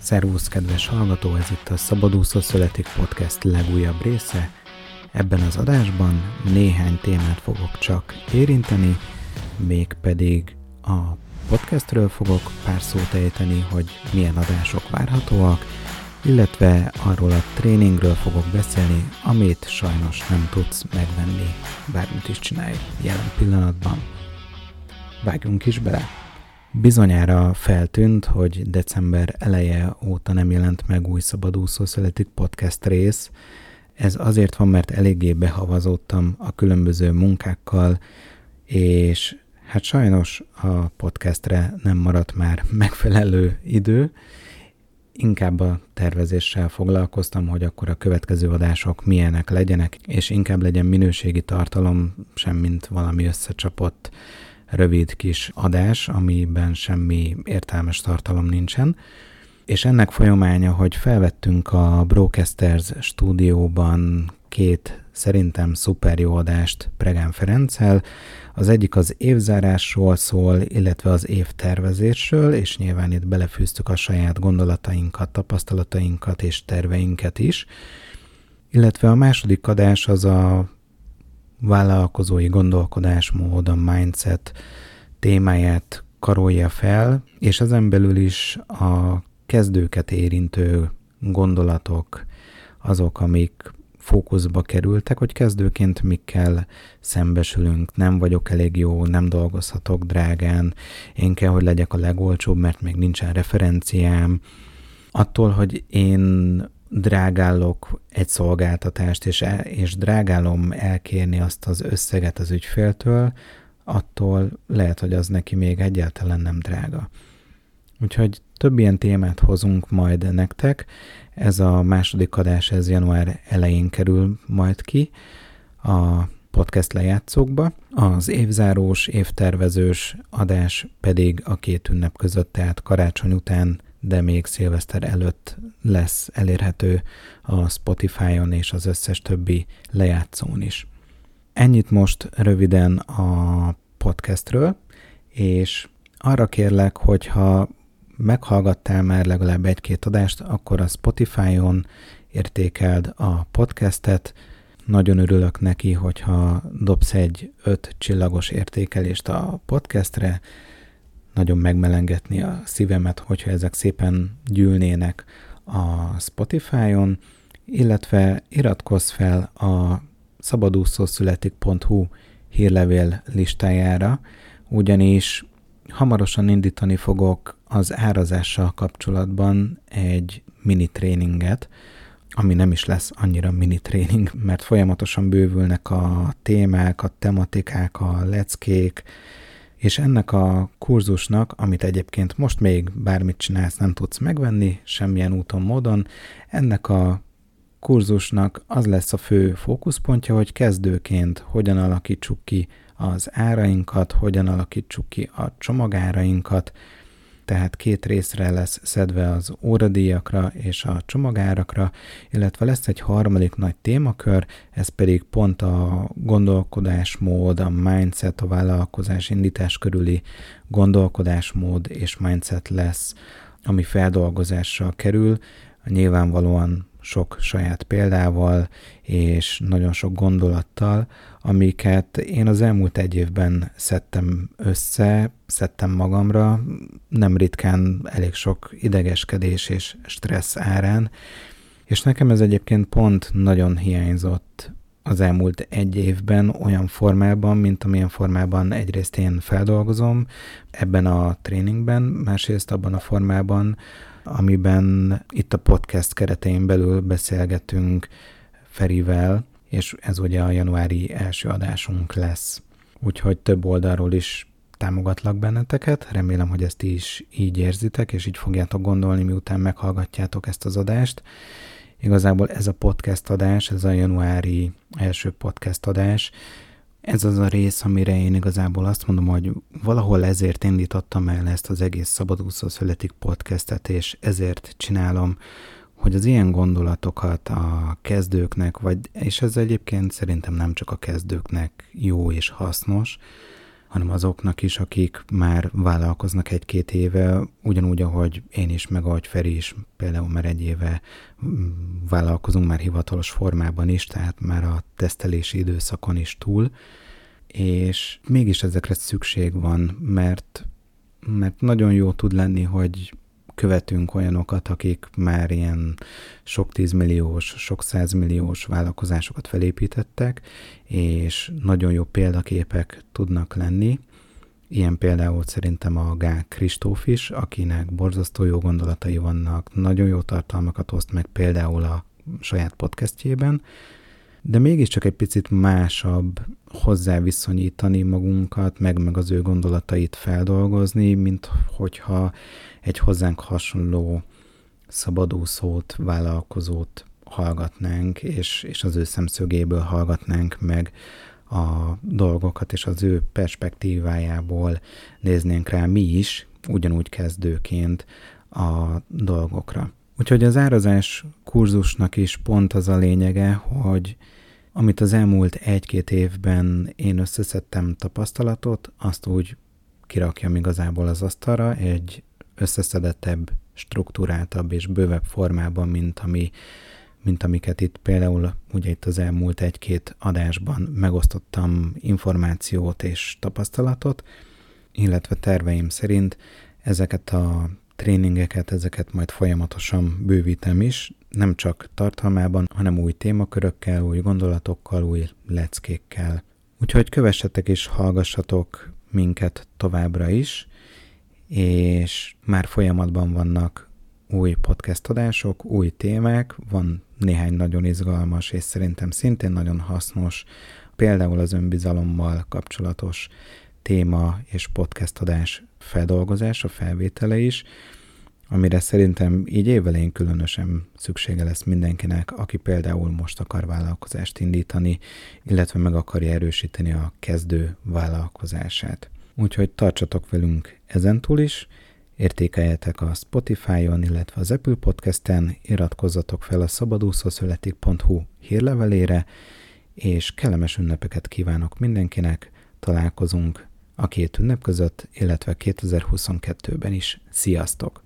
Szervusz, kedves hallgató, ez itt a Szabadúszó Születik Podcast legújabb része. Ebben az adásban néhány témát fogok csak érinteni, mégpedig a podcastről fogok pár szót ejteni, hogy milyen adások várhatóak, illetve arról a tréningről fogok beszélni, amit sajnos nem tudsz megvenni, bármit is csinálj jelen pillanatban. Vágjunk is bele! Bizonyára feltűnt, hogy december eleje óta nem jelent meg új Szabadúszó Születik podcast rész. Ez azért van, mert eléggé behavazódtam a különböző munkákkal, és hát sajnos a podcastre nem maradt már megfelelő idő. Inkább a tervezéssel foglalkoztam, hogy akkor a következő adások milyenek legyenek, és inkább legyen minőségi tartalom, semmint valami összecsapott rövid kis adás, amiben semmi értelmes tartalom nincsen. És ennek folyamánya, hogy felvettünk a Brocasters stúdióban két szerintem szuper jó adást Pregán Ferenccel. Az egyik az évzárásról szól, illetve az évtervezésről, és nyilván itt belefűztük a saját gondolatainkat, tapasztalatainkat és terveinket is. Illetve a második adás az a vállalkozói gondolkodásmód, a mindset témáját karolja fel, és ezen belül is a kezdőket érintő gondolatok azok, amik fókuszba kerültek, hogy kezdőként mikkel szembesülünk. Nem vagyok elég jó, nem dolgozhatok drágán, én kell, hogy legyek a legolcsóbb, mert még nincsen referenciám. Attól, hogy én drágálok egy szolgáltatást, és, el, és drágálom elkérni azt az összeget az ügyféltől, attól lehet, hogy az neki még egyáltalán nem drága. Úgyhogy több ilyen témát hozunk majd nektek. Ez a második adás, ez január elején kerül majd ki a podcast lejátszókba. Az évzárós, évtervezős adás pedig a két ünnep között, tehát karácsony után de még szilveszter előtt lesz elérhető a Spotify-on és az összes többi lejátszón is. Ennyit most röviden a podcastről, és arra kérlek, hogyha meghallgattál már legalább egy-két adást, akkor a Spotify-on értékeld a podcastet. Nagyon örülök neki, hogyha dobsz egy öt csillagos értékelést a podcastre, nagyon megmelengetni a szívemet, hogyha ezek szépen gyűlnének a Spotify-on, illetve iratkozz fel a szabadúszószületik.hu hírlevél listájára, ugyanis hamarosan indítani fogok az árazással kapcsolatban egy mini tréninget, ami nem is lesz annyira mini tréning, mert folyamatosan bővülnek a témák, a tematikák, a leckék, és ennek a kurzusnak, amit egyébként most még bármit csinálsz, nem tudsz megvenni, semmilyen úton, módon, ennek a kurzusnak az lesz a fő fókuszpontja, hogy kezdőként hogyan alakítsuk ki az árainkat, hogyan alakítsuk ki a csomagárainkat, tehát két részre lesz szedve az óradíjakra és a csomagárakra, illetve lesz egy harmadik nagy témakör, ez pedig pont a gondolkodásmód, a mindset, a vállalkozás indítás körüli gondolkodásmód és mindset lesz, ami feldolgozásra kerül. Nyilvánvalóan sok saját példával és nagyon sok gondolattal, amiket én az elmúlt egy évben szedtem össze, szedtem magamra, nem ritkán elég sok idegeskedés és stressz árán, és nekem ez egyébként pont nagyon hiányzott az elmúlt egy évben olyan formában, mint amilyen formában egyrészt én feldolgozom ebben a tréningben, másrészt abban a formában, amiben itt a podcast keretein belül beszélgetünk Ferivel, és ez ugye a januári első adásunk lesz. Úgyhogy több oldalról is támogatlak benneteket, remélem, hogy ezt is így érzitek, és így fogjátok gondolni, miután meghallgatjátok ezt az adást. Igazából ez a podcast adás, ez a januári első podcast adás, ez az a rész, amire én igazából azt mondom, hogy valahol ezért indítottam el ezt az egész Szabadúszó Születik podcastet, és ezért csinálom, hogy az ilyen gondolatokat a kezdőknek, vagy, és ez egyébként szerintem nem csak a kezdőknek jó és hasznos, hanem azoknak is, akik már vállalkoznak egy-két éve, ugyanúgy, ahogy én is, meg ahogy Feri is, például már egy éve mm, vállalkozunk már hivatalos formában is, tehát már a tesztelési időszakon is túl, és mégis ezekre szükség van, mert, mert nagyon jó tud lenni, hogy követünk olyanokat, akik már ilyen sok tízmilliós, sok százmilliós vállalkozásokat felépítettek, és nagyon jó példaképek tudnak lenni. Ilyen például szerintem a Gál Kristóf is, akinek borzasztó jó gondolatai vannak, nagyon jó tartalmakat oszt meg például a saját podcastjében, de mégiscsak egy picit másabb hozzá viszonyítani magunkat, meg meg az ő gondolatait feldolgozni, mint hogyha egy hozzánk hasonló szabadúszót, vállalkozót hallgatnánk, és, és az ő szemszögéből hallgatnánk meg a dolgokat, és az ő perspektívájából néznénk rá mi is, ugyanúgy kezdőként a dolgokra. Úgyhogy az árazás kurzusnak is pont az a lényege, hogy amit az elmúlt egy-két évben én összeszedtem tapasztalatot, azt úgy kirakjam igazából az asztalra egy összeszedettebb, struktúráltabb és bővebb formában, mint ami mint amiket itt például ugye itt az elmúlt egy-két adásban megosztottam információt és tapasztalatot, illetve terveim szerint ezeket a tréningeket, ezeket majd folyamatosan bővítem is, nem csak tartalmában, hanem új témakörökkel, új gondolatokkal, új leckékkel. Úgyhogy kövessetek és hallgassatok minket továbbra is, és már folyamatban vannak új podcast adások, új témák, van néhány nagyon izgalmas és szerintem szintén nagyon hasznos, például az önbizalommal kapcsolatos téma és podcast adás feldolgozása, felvétele is, amire szerintem így évelején különösen szüksége lesz mindenkinek, aki például most akar vállalkozást indítani, illetve meg akarja erősíteni a kezdő vállalkozását. Úgyhogy tartsatok velünk ezentúl is, értékeljetek a Spotify-on, illetve az Apple Podcast-en, iratkozzatok fel a szabadúszószületik.hu hírlevelére, és kellemes ünnepeket kívánok mindenkinek, találkozunk a két ünnep között, illetve 2022-ben is. Sziasztok!